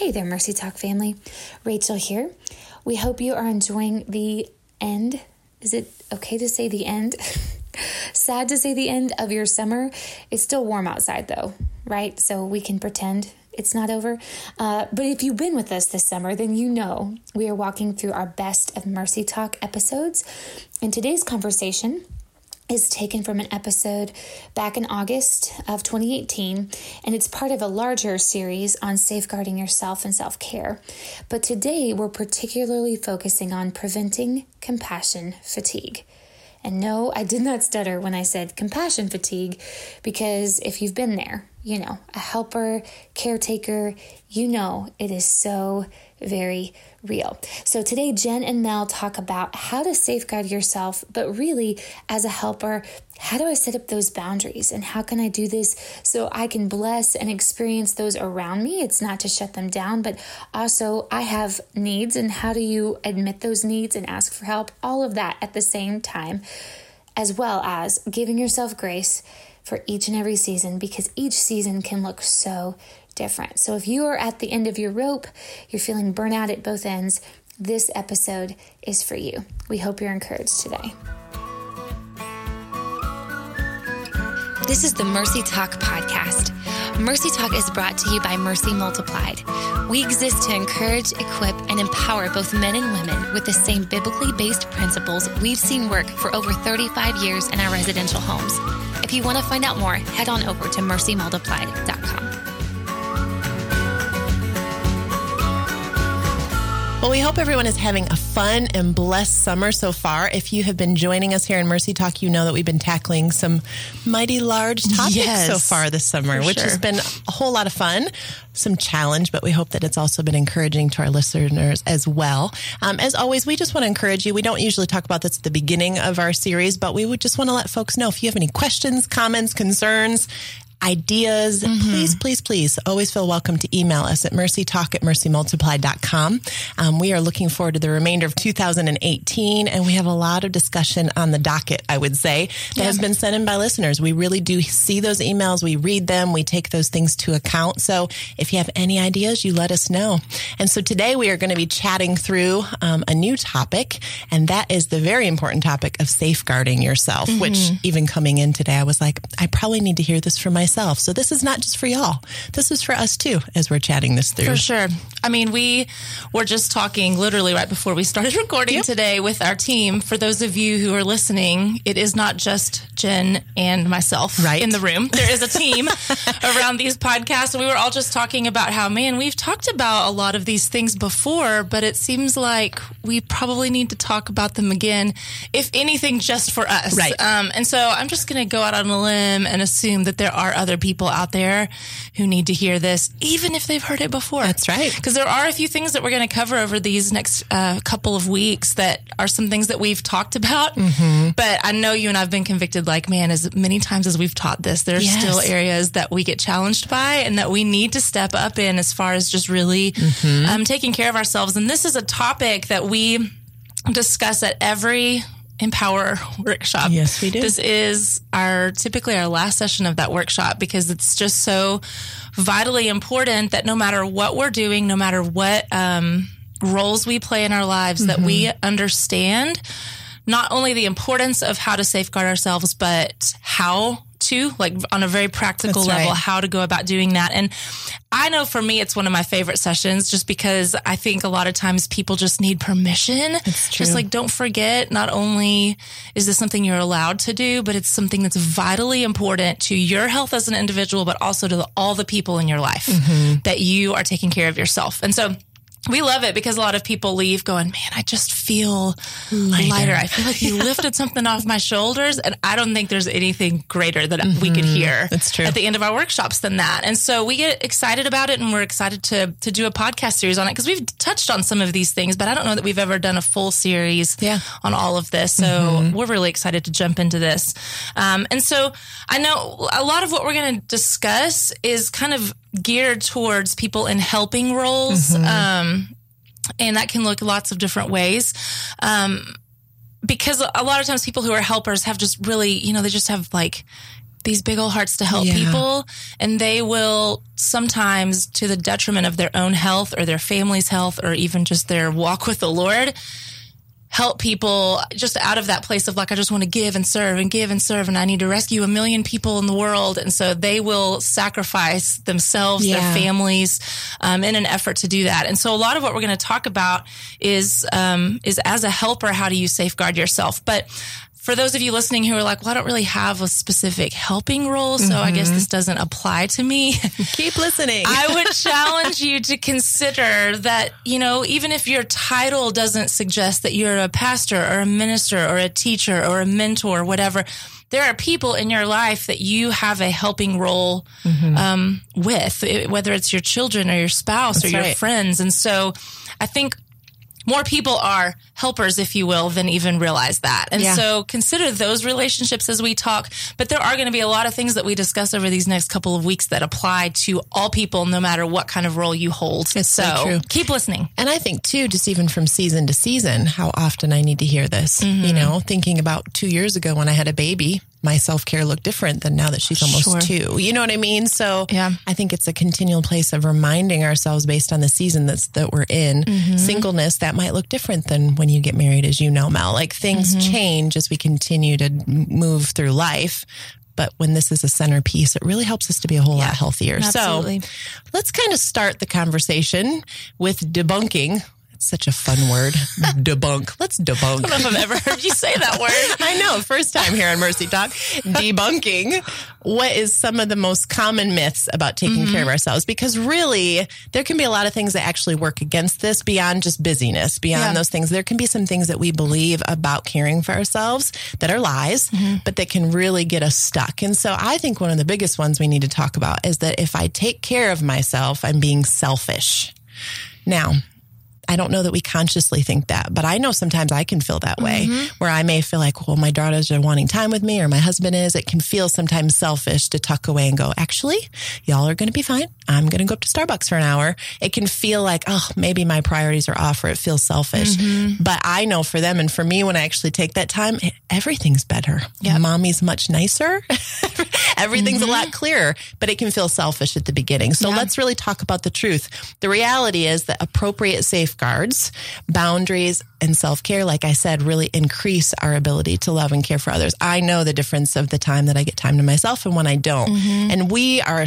Hey there, Mercy Talk family. Rachel here. We hope you are enjoying the end. Is it okay to say the end? Sad to say the end of your summer. It's still warm outside though, right? So we can pretend it's not over. Uh, but if you've been with us this summer, then you know we are walking through our best of Mercy Talk episodes. In today's conversation, is taken from an episode back in August of 2018, and it's part of a larger series on safeguarding yourself and self care. But today we're particularly focusing on preventing compassion fatigue. And no, I did not stutter when I said compassion fatigue, because if you've been there, you know, a helper, caretaker, you know it is so very real. So today, Jen and Mel talk about how to safeguard yourself, but really, as a helper, how do I set up those boundaries and how can I do this so I can bless and experience those around me? It's not to shut them down, but also I have needs, and how do you admit those needs and ask for help? All of that at the same time, as well as giving yourself grace for each and every season because each season can look so different. So if you are at the end of your rope, you're feeling burnout at both ends, this episode is for you. We hope you're encouraged today. This is the Mercy Talk podcast. Mercy Talk is brought to you by Mercy Multiplied. We exist to encourage, equip, and empower both men and women with the same biblically based principles we've seen work for over 35 years in our residential homes. If you want to find out more, head on over to mercymultiplied.com. Well, we hope everyone is having a fun and blessed summer so far. If you have been joining us here in Mercy Talk, you know that we've been tackling some mighty large topics yes, so far this summer, which sure. has been a whole lot of fun, some challenge, but we hope that it's also been encouraging to our listeners as well. Um, as always, we just want to encourage you. We don't usually talk about this at the beginning of our series, but we would just want to let folks know if you have any questions, comments, concerns, ideas, mm-hmm. please, please, please always feel welcome to email us at mercytalk at mercymultiplied.com. Um, we are looking forward to the remainder of 2018 and we have a lot of discussion on the docket, I would say, that yeah. has been sent in by listeners. We really do see those emails. We read them. We take those things to account. So if you have any ideas, you let us know. And so today we are going to be chatting through um, a new topic, and that is the very important topic of safeguarding yourself, mm-hmm. which even coming in today, I was like, I probably need to hear this from myself myself. So this is not just for y'all. This is for us too as we're chatting this through. For sure. I mean, we were just talking literally right before we started recording yep. today with our team. For those of you who are listening, it is not just Jen and myself right. in the room. There is a team around these podcasts. And we were all just talking about how, man, we've talked about a lot of these things before, but it seems like we probably need to talk about them again, if anything, just for us. Right. Um, and so I'm just going to go out on a limb and assume that there are other people out there who need to hear this, even if they've heard it before. That's right. Because there are a few things that we're going to cover over these next uh, couple of weeks that are some things that we've talked about. Mm-hmm. But I know you and I've been convicted like, man, as many times as we've taught this, there's yes. still areas that we get challenged by and that we need to step up in as far as just really mm-hmm. um, taking care of ourselves. And this is a topic that we discuss at every Empower workshop. Yes, we do. This is our typically our last session of that workshop because it's just so vitally important that no matter what we're doing, no matter what um, roles we play in our lives, mm-hmm. that we mm-hmm. understand not only the importance of how to safeguard ourselves, but how to, like on a very practical That's level, right. how to go about doing that. And I know for me, it's one of my favorite sessions just because I think a lot of times people just need permission. Just like, don't forget, not only is this something you're allowed to do, but it's something that's vitally important to your health as an individual, but also to the, all the people in your life mm-hmm. that you are taking care of yourself. And so, we love it because a lot of people leave going, man, I just feel lighter. lighter. I feel like you lifted something off my shoulders. And I don't think there's anything greater that mm-hmm. we could mm-hmm. hear That's true. at the end of our workshops than that. And so we get excited about it and we're excited to, to do a podcast series on it because we've touched on some of these things, but I don't know that we've ever done a full series yeah. on all of this. So mm-hmm. we're really excited to jump into this. Um, and so I know a lot of what we're going to discuss is kind of geared towards people in helping roles. Mm-hmm. Um, and that can look lots of different ways. Um, because a lot of times people who are helpers have just really, you know, they just have like these big old hearts to help yeah. people and they will sometimes to the detriment of their own health or their family's health or even just their walk with the Lord help people just out of that place of like I just want to give and serve and give and serve and I need to rescue a million people in the world. And so they will sacrifice themselves yeah. their families um, in an effort to do that. And so a lot of what we're going to talk about is um, is as a helper how do you safeguard yourself? But for those of you listening who are like, well, I don't really have a specific helping role, so mm-hmm. I guess this doesn't apply to me. Keep listening. I would challenge you to consider that, you know, even if your title doesn't suggest that you're a pastor or a minister or a teacher or a mentor, or whatever, there are people in your life that you have a helping role mm-hmm. um, with, whether it's your children or your spouse That's or your right. friends. And so I think more people are helpers, if you will, than even realize that. And yeah. so consider those relationships as we talk. But there are going to be a lot of things that we discuss over these next couple of weeks that apply to all people, no matter what kind of role you hold. It's so, so keep listening. And I think too, just even from season to season, how often I need to hear this. Mm-hmm. You know, thinking about two years ago when I had a baby, my self care look different than now that she's almost sure. two. You know what I mean? So yeah. I think it's a continual place of reminding ourselves based on the season that's that we're in. Mm-hmm. Singleness that might look different than when you get married, as you know, Mel. Like things mm-hmm. change as we continue to move through life. But when this is a centerpiece, it really helps us to be a whole yeah, lot healthier. Absolutely. So let's kind of start the conversation with debunking such a fun word. debunk. Let's debunk. I don't know if I've ever heard you say that word. I know. First time here on Mercy Talk. Debunking what is some of the most common myths about taking mm-hmm. care of ourselves. Because really, there can be a lot of things that actually work against this beyond just busyness, beyond yeah. those things. There can be some things that we believe about caring for ourselves that are lies, mm-hmm. but that can really get us stuck. And so I think one of the biggest ones we need to talk about is that if I take care of myself, I'm being selfish. Now, I don't know that we consciously think that, but I know sometimes I can feel that way mm-hmm. where I may feel like, well, my daughters are wanting time with me or my husband is. It can feel sometimes selfish to tuck away and go, actually, y'all are going to be fine. I'm going to go up to Starbucks for an hour. It can feel like, oh, maybe my priorities are off or it feels selfish. Mm-hmm. But I know for them and for me, when I actually take that time, everything's better. Yep. Mommy's much nicer. Everything's mm-hmm. a lot mm-hmm. clearer, but it can feel selfish at the beginning. So yeah. let's really talk about the truth. The reality is that appropriate safeguards, boundaries, and self care, like I said, really increase our ability to love and care for others. I know the difference of the time that I get time to myself and when I don't. Mm-hmm. And we are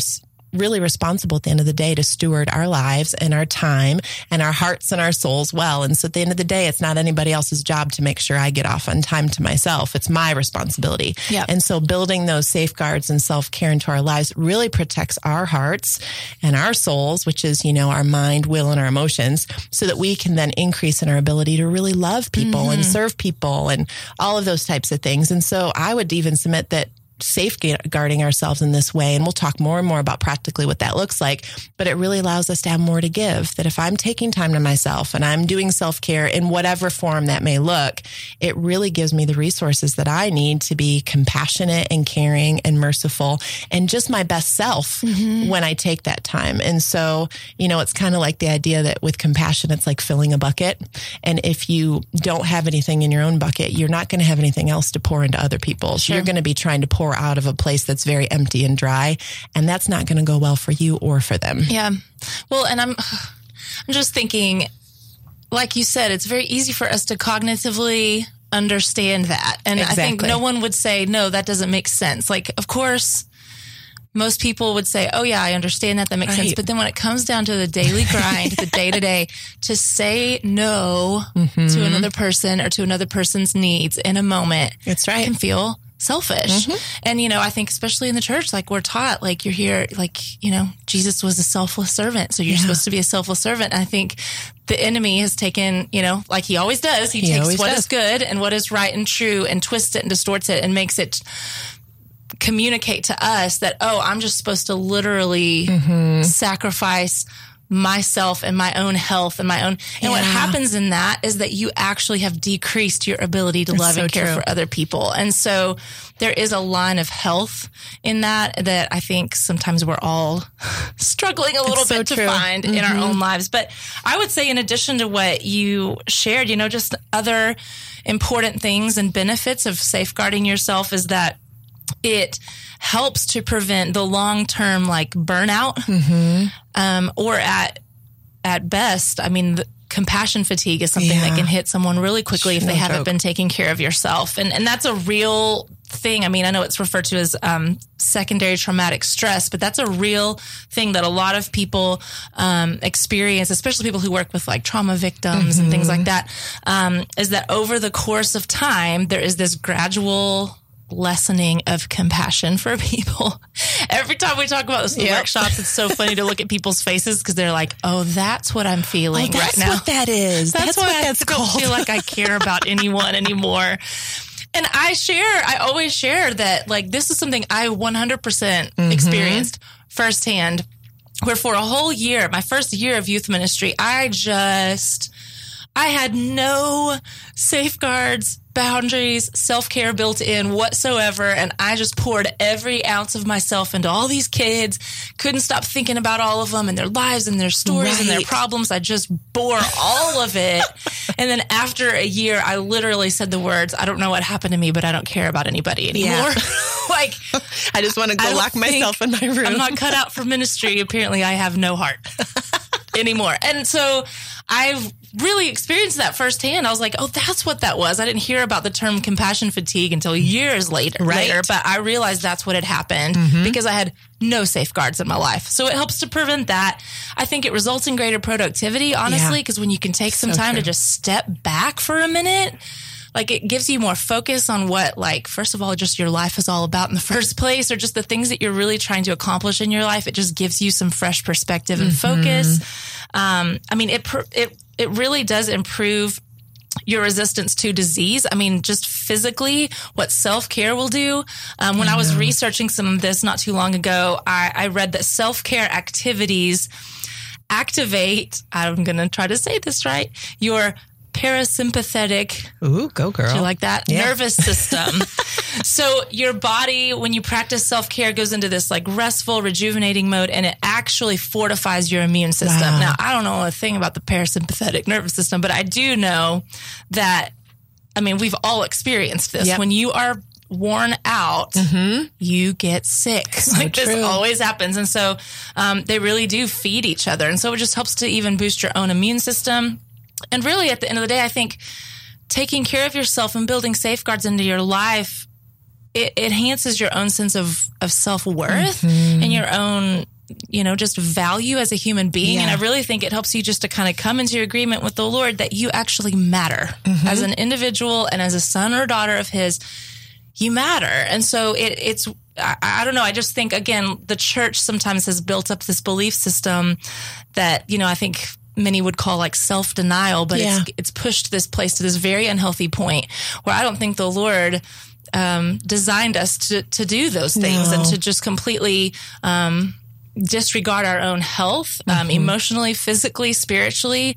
really responsible at the end of the day to steward our lives and our time and our hearts and our souls well. And so at the end of the day, it's not anybody else's job to make sure I get off on time to myself. It's my responsibility. Yep. And so building those safeguards and self care into our lives really protects our hearts and our souls, which is, you know, our mind, will, and our emotions so that we can then increase in our ability to really love people mm-hmm. and serve people and all of those types of things. And so I would even submit that safeguarding ourselves in this way. And we'll talk more and more about practically what that looks like. But it really allows us to have more to give. That if I'm taking time to myself and I'm doing self care in whatever form that may look, it really gives me the resources that I need to be compassionate and caring and merciful and just my best self mm-hmm. when I take that time. And so, you know, it's kind of like the idea that with compassion, it's like filling a bucket. And if you don't have anything in your own bucket, you're not going to have anything else to pour into other people. Sure. You're going to be trying to pour out of a place that's very empty and dry. And that's not going to go well for you or for them. Yeah. Well, and I'm, I'm just thinking, like you said, it's very easy for us to cognitively understand that. And exactly. I think no one would say, no, that doesn't make sense. Like, of course, most people would say, "Oh yeah, I understand that. That makes right. sense." But then when it comes down to the daily grind, the day to day, to say no mm-hmm. to another person or to another person's needs in a moment, it's right. can feel selfish. Mm-hmm. And, you know, I think especially in the church, like we're taught, like you're here, like, you know, Jesus was a selfless servant. So you're yeah. supposed to be a selfless servant. I think the enemy has taken, you know, like he always does, he, he takes what does. is good and what is right and true and twists it and distorts it and makes it communicate to us that, oh, I'm just supposed to literally mm-hmm. sacrifice myself and my own health and my own. And yeah. what happens in that is that you actually have decreased your ability to That's love so and care true. for other people. And so there is a line of health in that that I think sometimes we're all struggling a little bit to find mm-hmm. in our mm-hmm. own lives. But I would say, in addition to what you shared, you know, just other important things and benefits of safeguarding yourself is that it helps to prevent the long term like burnout, mm-hmm. um, or at at best, I mean. The, compassion fatigue is something yeah. that can hit someone really quickly if they haven't been taking care of yourself. And and that's a real thing. I mean, I know it's referred to as um, secondary traumatic stress, but that's a real thing that a lot of people um, experience, especially people who work with like trauma victims mm-hmm. and things like that. Um, is that over the course of time, there is this gradual lessening of compassion for people. Every time we talk about this in yep. workshops, it's so funny to look at people's faces because they're like, "Oh, that's what I'm feeling oh, right now. What that is. That's, that's what that's I called. don't feel like I care about anyone anymore." And I share, I always share that like this is something I 100% mm hmm experienced firsthand. Where for a whole year, my first year of youth ministry, I just I had no safeguards boundaries, self care built in whatsoever. And I just poured every ounce of myself into all these kids. Couldn't stop thinking about all of them and their lives and their stories right. and their problems. I just bore all of it. and then after a year, I literally said the words, I don't know what happened to me, but I don't care about anybody anymore. Yeah. like, I just want to go lock myself in my room. I'm not cut out for ministry. Apparently, I have no heart anymore. And so I've really experienced that firsthand. I was like, oh, that's what that was. I didn't hear about the term compassion fatigue until years later, right. later but I realized that's what had happened mm-hmm. because I had no safeguards in my life. So it helps to prevent that. I think it results in greater productivity, honestly, because yeah. when you can take some so time true. to just step back for a minute, like it gives you more focus on what like first of all just your life is all about in the first place or just the things that you're really trying to accomplish in your life it just gives you some fresh perspective and mm-hmm. focus um, i mean it it it really does improve your resistance to disease. I mean, just physically, what self care will do. Um, when I, I was researching some of this not too long ago, I, I read that self care activities activate, I'm going to try to say this right, your parasympathetic. Ooh, go girl. Like that? Yeah. Nervous system. so your body, when you practice self care, goes into this like restful, rejuvenating mode, and it actually fortifies your immune system. Wow. Now, I don't know a thing about the parasympathetic nervous system, but I do know that. I mean, we've all experienced this. Yep. When you are worn out, mm-hmm. you get sick. So like true. this always happens. And so um, they really do feed each other. And so it just helps to even boost your own immune system. And really, at the end of the day, I think taking care of yourself and building safeguards into your life it, it enhances your own sense of of self worth mm-hmm. and your own you know just value as a human being yeah. and i really think it helps you just to kind of come into agreement with the lord that you actually matter mm-hmm. as an individual and as a son or daughter of his you matter and so it, it's I, I, don't know. I just think again, the church sometimes has built up this belief system that you know. I think many would call like self denial, but yeah. it's it's pushed this place to this very unhealthy point where I don't think the Lord um, designed us to to do those things no. and to just completely um, disregard our own health, um, mm-hmm. emotionally, physically, spiritually,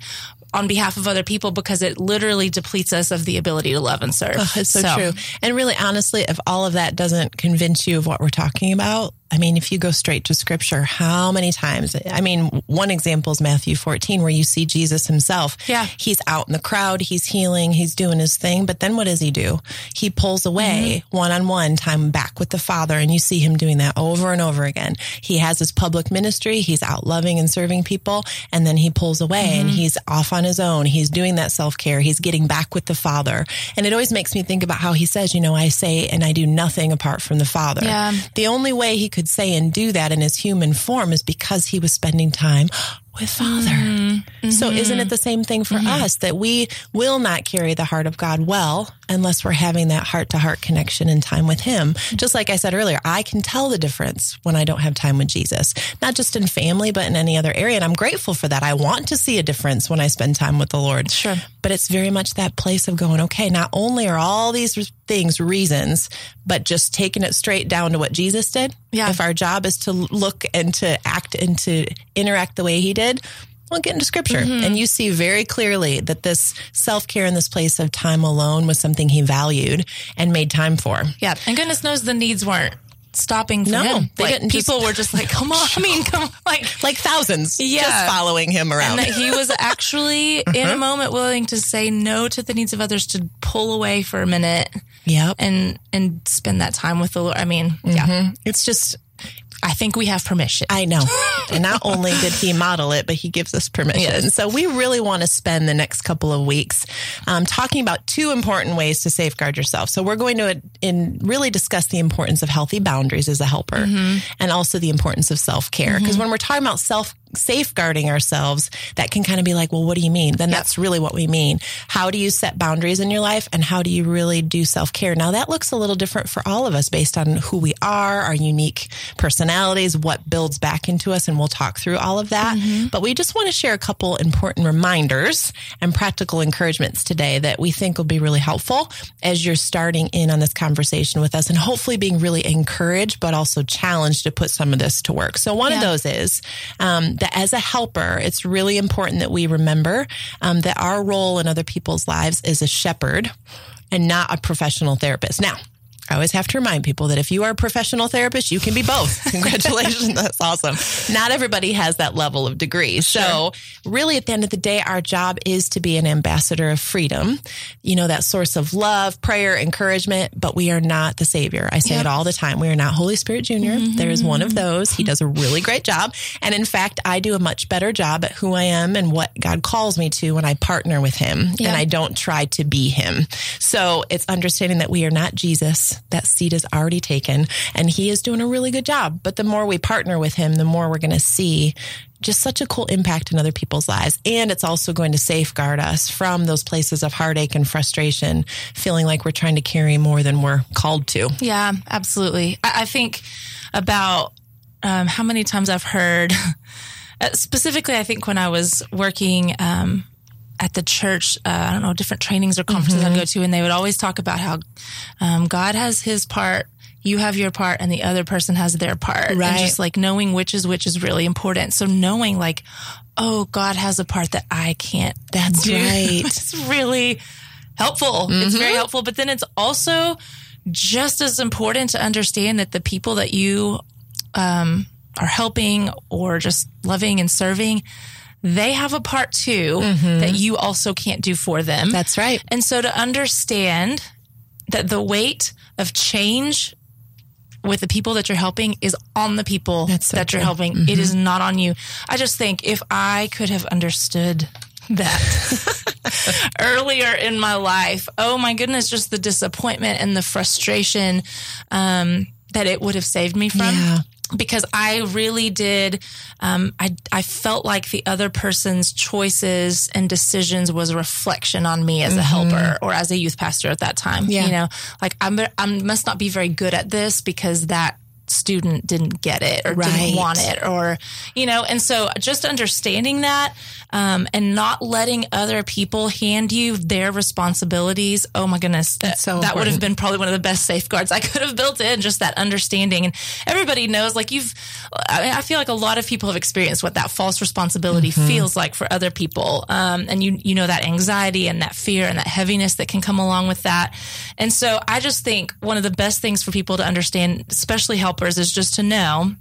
on behalf of other people because it literally depletes us of the ability to love and serve. Oh, it's so, so, true. And really, honestly, if all of that doesn't convince you of what we're talking about, I mean, if you go straight to scripture, how many times? I mean, one example is Matthew 14, where you see Jesus himself. Yeah. He's out in the crowd, he's healing, he's doing his thing. But then what does he do? He pulls away one on one time back with the Father. And you see him doing that over and over again. He has his public ministry, he's out loving and serving people. And then he pulls away mm-hmm. and he's off on his own. He's doing that self care. He's getting back with the Father. And it always makes me think about how he says, you know, I say and I do nothing apart from the Father. Yeah. The only way he could say and do that in his human form is because he was spending time with Father. Mm-hmm. So isn't it the same thing for mm-hmm. us that we will not carry the heart of God well unless we're having that heart to heart connection and time with him? Just like I said earlier, I can tell the difference when I don't have time with Jesus, not just in family, but in any other area. And I'm grateful for that. I want to see a difference when I spend time with the Lord. Sure. But it's very much that place of going, okay, not only are all these things reasons, but just taking it straight down to what Jesus did. Yeah. If our job is to look and to act and to interact the way he did, well, get into scripture. Mm-hmm. And you see very clearly that this self care in this place of time alone was something he valued and made time for. Yeah. And goodness knows the needs weren't stopping for no, him. They like, didn't people just, were just like, come on. I mean, come on. Like, like thousands yeah. just following him around. And that he was actually uh-huh. in a moment willing to say no to the needs of others to pull away for a minute Yep. And and spend that time with the Lord. I mean, mm-hmm. yeah. It's just I think we have permission. I know. and not only did he model it, but he gives us permission. Yes. So we really want to spend the next couple of weeks um, talking about two important ways to safeguard yourself. So we're going to in really discuss the importance of healthy boundaries as a helper mm-hmm. and also the importance of self care. Because mm-hmm. when we're talking about self safeguarding ourselves, that can kind of be like, well, what do you mean? Then yep. that's really what we mean. How do you set boundaries in your life and how do you really do self care? Now that looks a little different for all of us based on who we are, our unique personalities, what builds back into us. And we'll talk through all of that. Mm-hmm. But we just want to share a couple important reminders and practical encouragements today that we think will be really helpful as you're starting in on this conversation with us and hopefully being really encouraged, but also challenged to put some of this to work. So one yeah. of those is, um, that as a helper, it's really important that we remember um, that our role in other people's lives is a shepherd and not a professional therapist. Now, I always have to remind people that if you are a professional therapist, you can be both. Congratulations. That's awesome. Not everybody has that level of degree. Sure. So really at the end of the day, our job is to be an ambassador of freedom, you know, that source of love, prayer, encouragement, but we are not the savior. I say yep. it all the time. We are not Holy Spirit Junior. Mm-hmm. There is one of those. He does a really great job. And in fact, I do a much better job at who I am and what God calls me to when I partner with him yep. and I don't try to be him. So it's understanding that we are not Jesus that seat is already taken and he is doing a really good job. But the more we partner with him, the more we're going to see just such a cool impact in other people's lives. And it's also going to safeguard us from those places of heartache and frustration, feeling like we're trying to carry more than we're called to. Yeah, absolutely. I, I think about um, how many times I've heard, specifically, I think when I was working um, at the church, uh, I don't know, different trainings or conferences mm-hmm. I'd go to, and they would always talk about how um, God has his part, you have your part, and the other person has their part. Right. And just like knowing which is which is really important. So knowing like, oh, God has a part that I can't. That's do. right. it's really helpful. Mm-hmm. It's very mm-hmm. helpful. But then it's also just as important to understand that the people that you um, are helping or just loving and serving they have a part too mm-hmm. that you also can't do for them. That's right. And so to understand that the weight of change with the people that you're helping is on the people so that you're helping. Mm-hmm. It is not on you. I just think if I could have understood that earlier in my life, oh my goodness, just the disappointment and the frustration um, that it would have saved me from. Yeah because I really did. Um, I I felt like the other person's choices and decisions was a reflection on me as mm-hmm. a helper or as a youth pastor at that time. Yeah. You know, like I'm I must not be very good at this because that student didn't get it or right. didn't want it or you know and so just understanding that um, and not letting other people hand you their responsibilities oh my goodness That's so that would have been probably one of the best safeguards i could have built in just that understanding and everybody knows like you've i, mean, I feel like a lot of people have experienced what that false responsibility mm-hmm. feels like for other people um, and you you know that anxiety and that fear and that heaviness that can come along with that and so i just think one of the best things for people to understand especially help helpers is just to know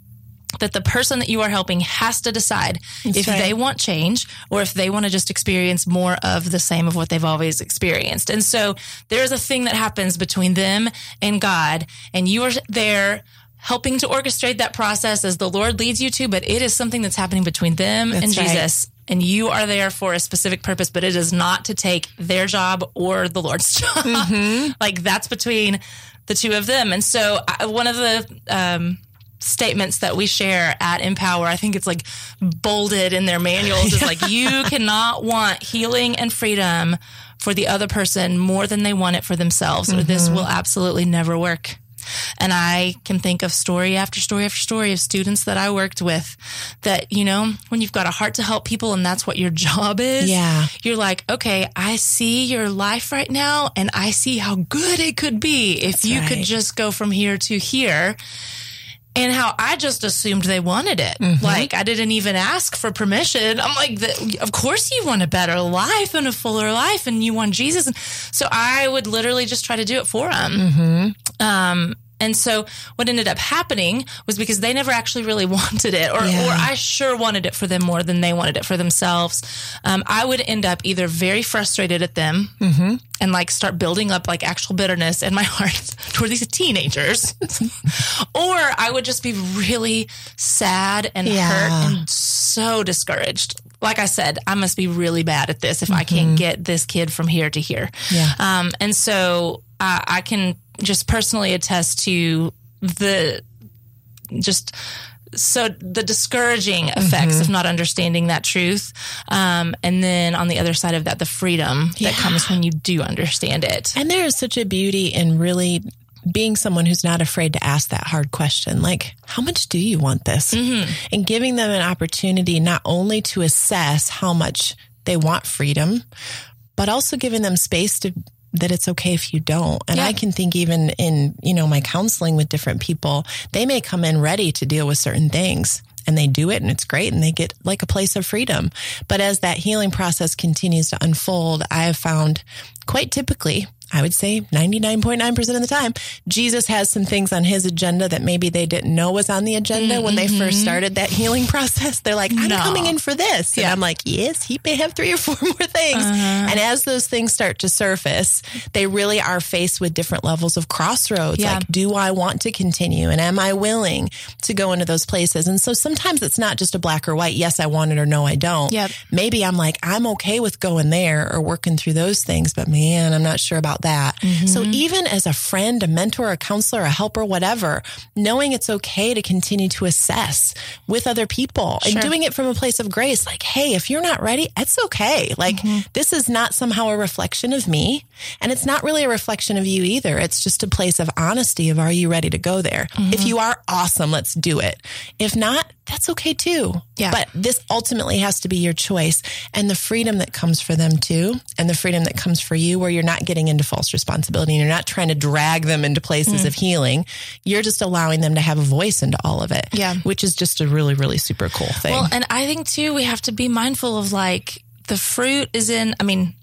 that the person that you are helping has to decide That's if right. they want change or if they want to just experience more of the same of what they've always experienced. And so there's a thing that happens between them and God, and you are there helping to orchestrate that process as the Lord leads you to, but it is something that's happening between them that's and Jesus. And you are there for a specific purpose, but it is not to take their job or the Lord's job. Mm-hmm. like that's between the two of them. And so I, one of the um, statements that we share at Empower, I think it's like bolded in their manuals, is like you cannot want healing and freedom for the other person more than they want it for themselves, or mm-hmm. this will absolutely never work. And I can think of story after story after story of students that I worked with that, you know, when you've got a heart to help people and that's what your job is, yeah. you're like, okay, I see your life right now and I see how good it could be if that's you right. could just go from here to here and how I just assumed they wanted it. Mm-hmm. Like I didn't even ask for permission. I'm like, of course you want a better life and a fuller life, and you want Jesus. And so I would literally just try to do it for them. Mm-hmm. Um, And so what ended up happening was because they never actually really wanted it, or, yeah. or I sure wanted it for them more than they wanted it for themselves. Um, I would end up either very frustrated at them mm-hmm. and like start building up like actual bitterness in my heart toward these teenagers, or I would just be really sad and yeah. hurt and so discouraged. Like I said, I must be really bad at this if mm-hmm. I can't mm-hmm. get this kid from here to here. Yeah. Um, and so uh, I can just personally attest to the just so the discouraging effects mm-hmm. of not understanding that truth um, and then on the other side of that the freedom yeah. that comes when you do understand it and there is such a beauty in really being someone who's not afraid to ask that hard question like how much do you want this mm-hmm. and giving them an opportunity not only to assess how much they want freedom but also giving them space to that it's okay if you don't. And yeah. I can think even in, you know, my counseling with different people, they may come in ready to deal with certain things and they do it and it's great and they get like a place of freedom. But as that healing process continues to unfold, I have found quite typically I would say 99.9% of the time, Jesus has some things on his agenda that maybe they didn't know was on the agenda mm-hmm. when they first mm-hmm. started that healing process. They're like, I'm no. coming in for this. Yeah. And I'm like, yes, he may have three or four more things. Uh-huh. And as those things start to surface, they really are faced with different levels of crossroads. Yeah. Like, do I want to continue? And am I willing to go into those places? And so sometimes it's not just a black or white, yes, I want it or no, I don't. Yep. Maybe I'm like, I'm okay with going there or working through those things, but man, I'm not sure about that. Mm-hmm. So even as a friend, a mentor, a counselor, a helper, whatever, knowing it's okay to continue to assess with other people sure. and doing it from a place of grace, like, hey, if you're not ready, it's okay. Like mm-hmm. this is not somehow a reflection of me. And it's not really a reflection of you either. It's just a place of honesty of are you ready to go there? Mm-hmm. If you are awesome, let's do it. If not, that's okay too. Yeah. But this ultimately has to be your choice and the freedom that comes for them too, and the freedom that comes for you, where you're not getting into false responsibility and you're not trying to drag them into places mm. of healing. You're just allowing them to have a voice into all of it. Yeah. Which is just a really, really super cool thing. Well, and I think too, we have to be mindful of like the fruit is in, I mean,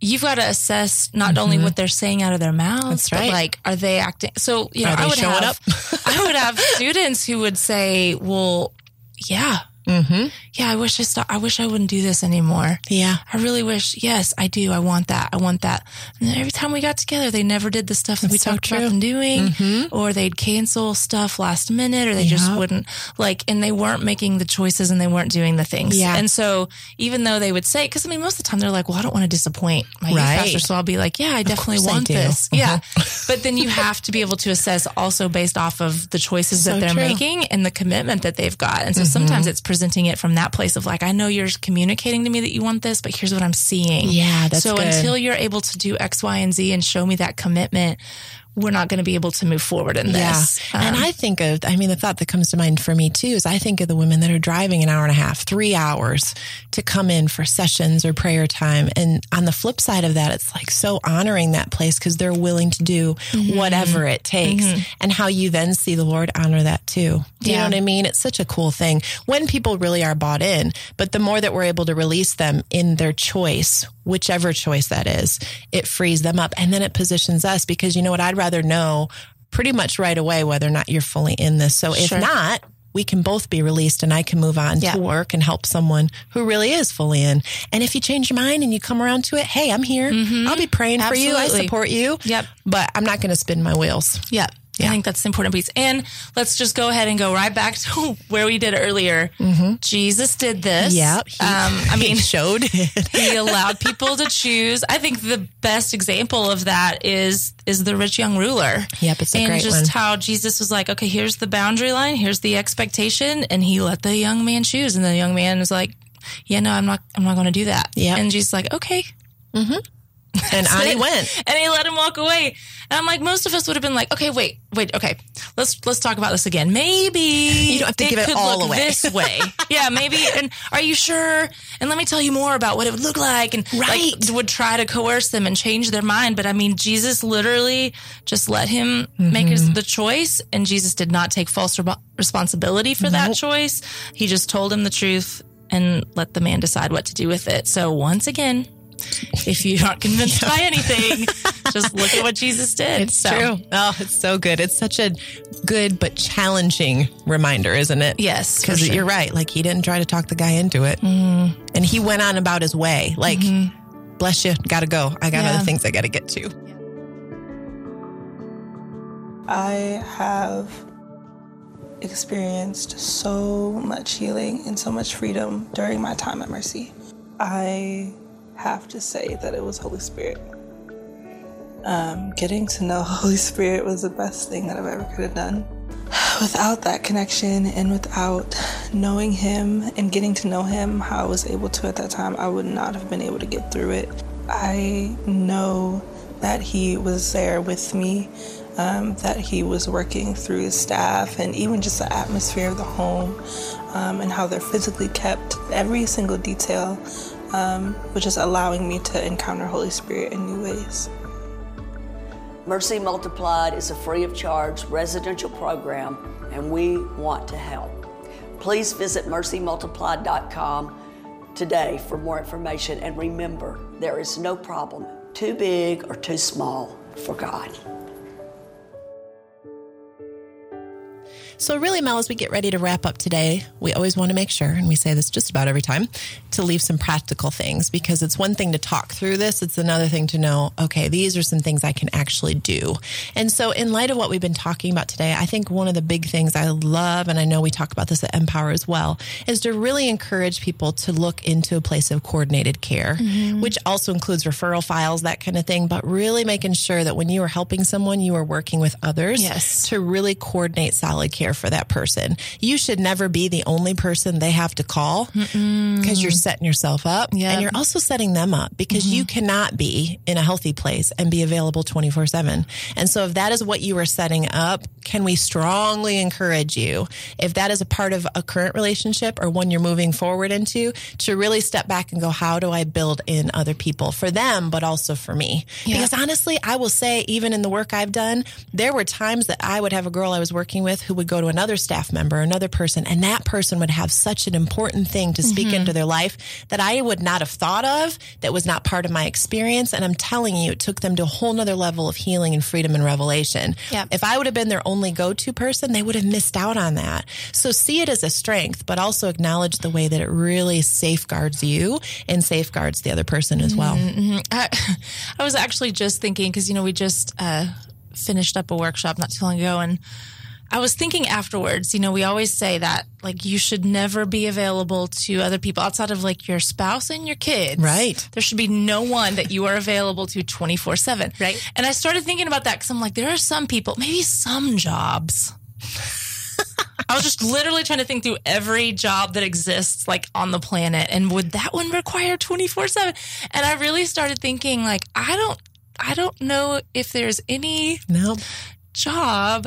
you've got to assess not mm-hmm. only what they're saying out of their mouths, right. but like, are they acting? So, you know, I would have, I would have students who would say, well, yeah, Mm-hmm. Yeah, I wish I stop. I wish I wouldn't do this anymore. Yeah, I really wish. Yes, I do. I want that. I want that. And every time we got together, they never did the stuff that That's we so talked true. about them doing, mm-hmm. or they'd cancel stuff last minute, or they yep. just wouldn't like. And they weren't making the choices, and they weren't doing the things. Yeah. And so even though they would say, because I mean, most of the time they're like, "Well, I don't want to disappoint my right. pastor," so I'll be like, "Yeah, I definitely want this." Uh-huh. Yeah, but then you have to be able to assess also based off of the choices so that they're true. making and the commitment that they've got. And so mm-hmm. sometimes it's presenting it from that place of like, I know you're communicating to me that you want this, but here's what I'm seeing. Yeah, that's so good. until you're able to do X, Y, and Z and show me that commitment, we're not going to be able to move forward in this. Yeah. Um, and I think of, I mean, the thought that comes to mind for me too is I think of the women that are driving an hour and a half, three hours to come in for sessions or prayer time. And on the flip side of that, it's like so honoring that place because they're willing to do mm-hmm. whatever it takes mm-hmm. and how you then see the Lord honor that too. Do you yeah. know what I mean? It's such a cool thing when people really are bought in, but the more that we're able to release them in their choice, whichever choice that is, it frees them up and then it positions us because you know what? I'd rather know pretty much right away whether or not you're fully in this. So if sure. not, we can both be released and I can move on yeah. to work and help someone who really is fully in. And if you change your mind and you come around to it, hey, I'm here. Mm-hmm. I'll be praying Absolutely. for you. I support you. Yep. But I'm not going to spin my wheels. Yep. Yeah. I think that's the important piece. And let's just go ahead and go right back to where we did earlier. Mm-hmm. Jesus did this. Yeah. um, I mean, showed it. he allowed people to choose. I think the best example of that is is the rich young ruler. Yep, it's a and great just one. how Jesus was like, okay, here's the boundary line, here's the expectation, and he let the young man choose, and the young man was like, yeah, no, I'm not, I'm not going to do that. Yeah, and Jesus like, okay. Mm-hmm. And on he went. And he let him walk away. And I'm like, most of us would have been like, okay, wait, wait, okay, let's let's talk about this again. Maybe you don't have to give it all away this way. yeah, maybe. And are you sure? And let me tell you more about what it would look like. And right, like, would try to coerce them and change their mind. But I mean, Jesus literally just let him mm-hmm. make his, the choice, and Jesus did not take false re- responsibility for nope. that choice. He just told him the truth and let the man decide what to do with it. So once again, if you're not convinced by anything, just look at what Jesus did. It's so. true. Oh, it's so good. It's such a good but challenging reminder, isn't it? Yes. Because sure. you're right. Like he didn't try to talk the guy into it. Mm. And he went on about his way. Like, mm-hmm. bless you, gotta go. I got yeah. other things I gotta get to. I have experienced so much healing and so much freedom during my time at Mercy. I have to say that it was Holy Spirit. Um, getting to know Holy Spirit was the best thing that I've ever could have done. Without that connection and without knowing Him and getting to know Him how I was able to at that time, I would not have been able to get through it. I know that He was there with me um, that he was working through his staff and even just the atmosphere of the home um, and how they're physically kept, every single detail, um, which is allowing me to encounter Holy Spirit in new ways. Mercy Multiplied is a free of charge residential program, and we want to help. Please visit mercymultiplied.com today for more information. And remember, there is no problem too big or too small for God. So, really, Mel, as we get ready to wrap up today, we always want to make sure, and we say this just about every time, to leave some practical things because it's one thing to talk through this. It's another thing to know, okay, these are some things I can actually do. And so, in light of what we've been talking about today, I think one of the big things I love, and I know we talk about this at Empower as well, is to really encourage people to look into a place of coordinated care, mm-hmm. which also includes referral files, that kind of thing, but really making sure that when you are helping someone, you are working with others yes. to really coordinate solid care for that person. You should never be the only person they have to call because you're setting yourself up yep. and you're also setting them up because mm-hmm. you cannot be in a healthy place and be available 24 7. And so if that is what you are setting up, can we strongly encourage you, if that is a part of a current relationship or one you're moving forward into, to really step back and go, how do I build in other people for them, but also for me? Yep. Because honestly, I will say, even in the work I've done, there were times that I would have a girl I was working with who would go to another staff member, another person, and that person would have such an important thing to speak mm-hmm. into their life that I would not have thought of that was not part of my experience. And I'm telling you, it took them to a whole nother level of healing and freedom and revelation. Yep. If I would have been their only go to person, they would have missed out on that. So see it as a strength, but also acknowledge the way that it really safeguards you and safeguards the other person as well. Mm-hmm. I, I, was actually just thinking, because, you know, we just uh, finished up a workshop not too long ago and I was thinking afterwards, you know, we always say that like you should never be available to other people outside of like your spouse and your kids. Right. There should be no one that you are available to 24 7. Right. And I started thinking about that because I'm like, there are some people, maybe some jobs. I was just literally trying to think through every job that exists like on the planet and would that one require 24 7? And I really started thinking like, I don't, I don't know if there's any nope. job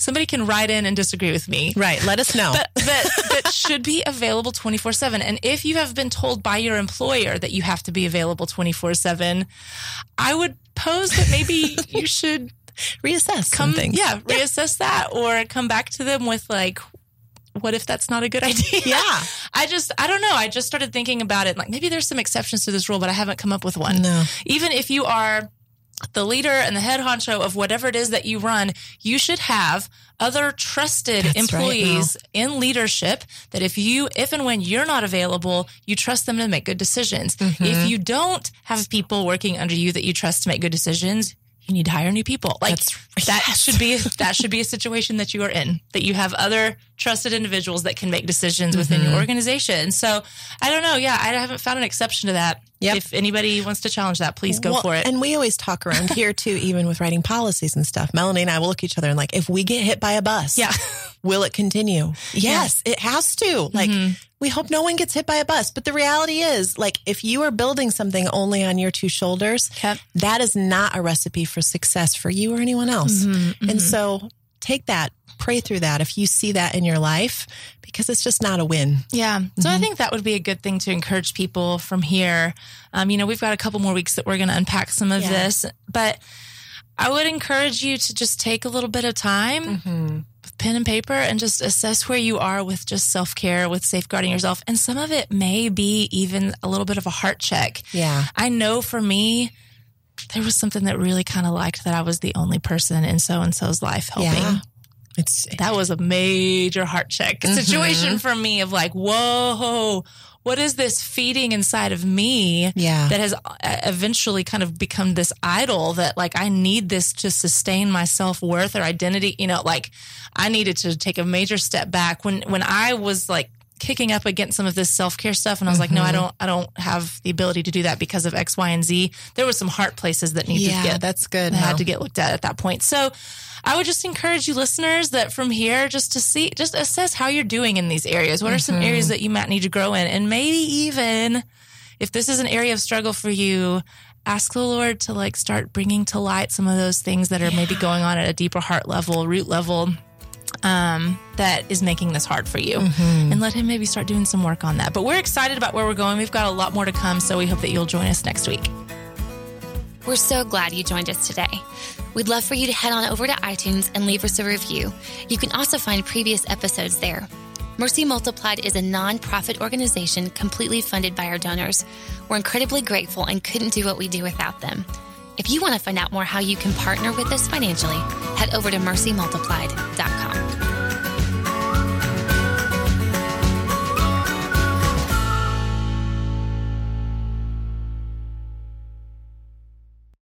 somebody can write in and disagree with me. Right. Let us know. But, but, but should be available 24 7. And if you have been told by your employer that you have to be available 24 7, I would pose that maybe you should reassess come, something. Yeah, reassess that or come back to them with like, what if that's not a good idea? Yeah. I just, I don't know. I just started thinking about it. Like maybe there's some exceptions to this rule, but I haven't come up with one. No. Even if you are the leader and the head honcho of whatever it is that you run, you should have other trusted That's employees right in leadership that if you, if and when you're not available, you trust them to make good decisions. Mm-hmm. If you don't have people working under you that you trust to make good decisions, you need to hire new people. Like That's, that yes. should be that should be a situation that you are in. That you have other trusted individuals that can make decisions within mm-hmm. your organization. So I don't know. Yeah, I haven't found an exception to that. Yep. If anybody wants to challenge that, please go well, for it. And we always talk around here too, even with writing policies and stuff. Melanie and I will look at each other and like, if we get hit by a bus, yeah, will it continue? Yes, yeah. it has to. Like, mm-hmm. We hope no one gets hit by a bus. But the reality is, like, if you are building something only on your two shoulders, yep. that is not a recipe for success for you or anyone else. Mm-hmm, mm-hmm. And so take that, pray through that if you see that in your life, because it's just not a win. Yeah. So mm-hmm. I think that would be a good thing to encourage people from here. Um, you know, we've got a couple more weeks that we're going to unpack some of yeah. this, but I would encourage you to just take a little bit of time. Mm-hmm. Pen and paper and just assess where you are with just self care, with safeguarding yourself. And some of it may be even a little bit of a heart check. Yeah. I know for me, there was something that really kind of liked that I was the only person in so and so's life helping. Yeah. It's that was a major heart check mm-hmm. situation for me of like, whoa, what is this feeding inside of me yeah. that has uh, eventually kind of become this idol that like I need this to sustain my self-worth or identity, you know, like I needed to take a major step back when when I was like kicking up against some of this self-care stuff and I was mm-hmm. like no I mm-hmm. don't I don't have the ability to do that because of X Y and Z there were some heart places that needed yeah, to get that's good had to get looked at at that point so I would just encourage you listeners that from here, just to see, just assess how you're doing in these areas. What mm-hmm. are some areas mm-hmm. that you might need to grow in? And maybe even if this is an area of struggle for you, ask the Lord to like start bringing to light some of those things that are yeah. maybe going on at a deeper heart level, root level. Um, that is making this hard for you mm-hmm. and let him maybe start doing some work on that. But we're excited about where we're going. We've got a lot more to come, so we hope that you'll join us next week. We're so glad you joined us today. We'd love for you to head on over to iTunes and leave us a review. You can also find previous episodes there. Mercy Multiplied is a nonprofit organization completely funded by our donors. We're incredibly grateful and couldn't do what we do without them. If you want to find out more how you can partner with us financially, head over to mercymultiplied.com.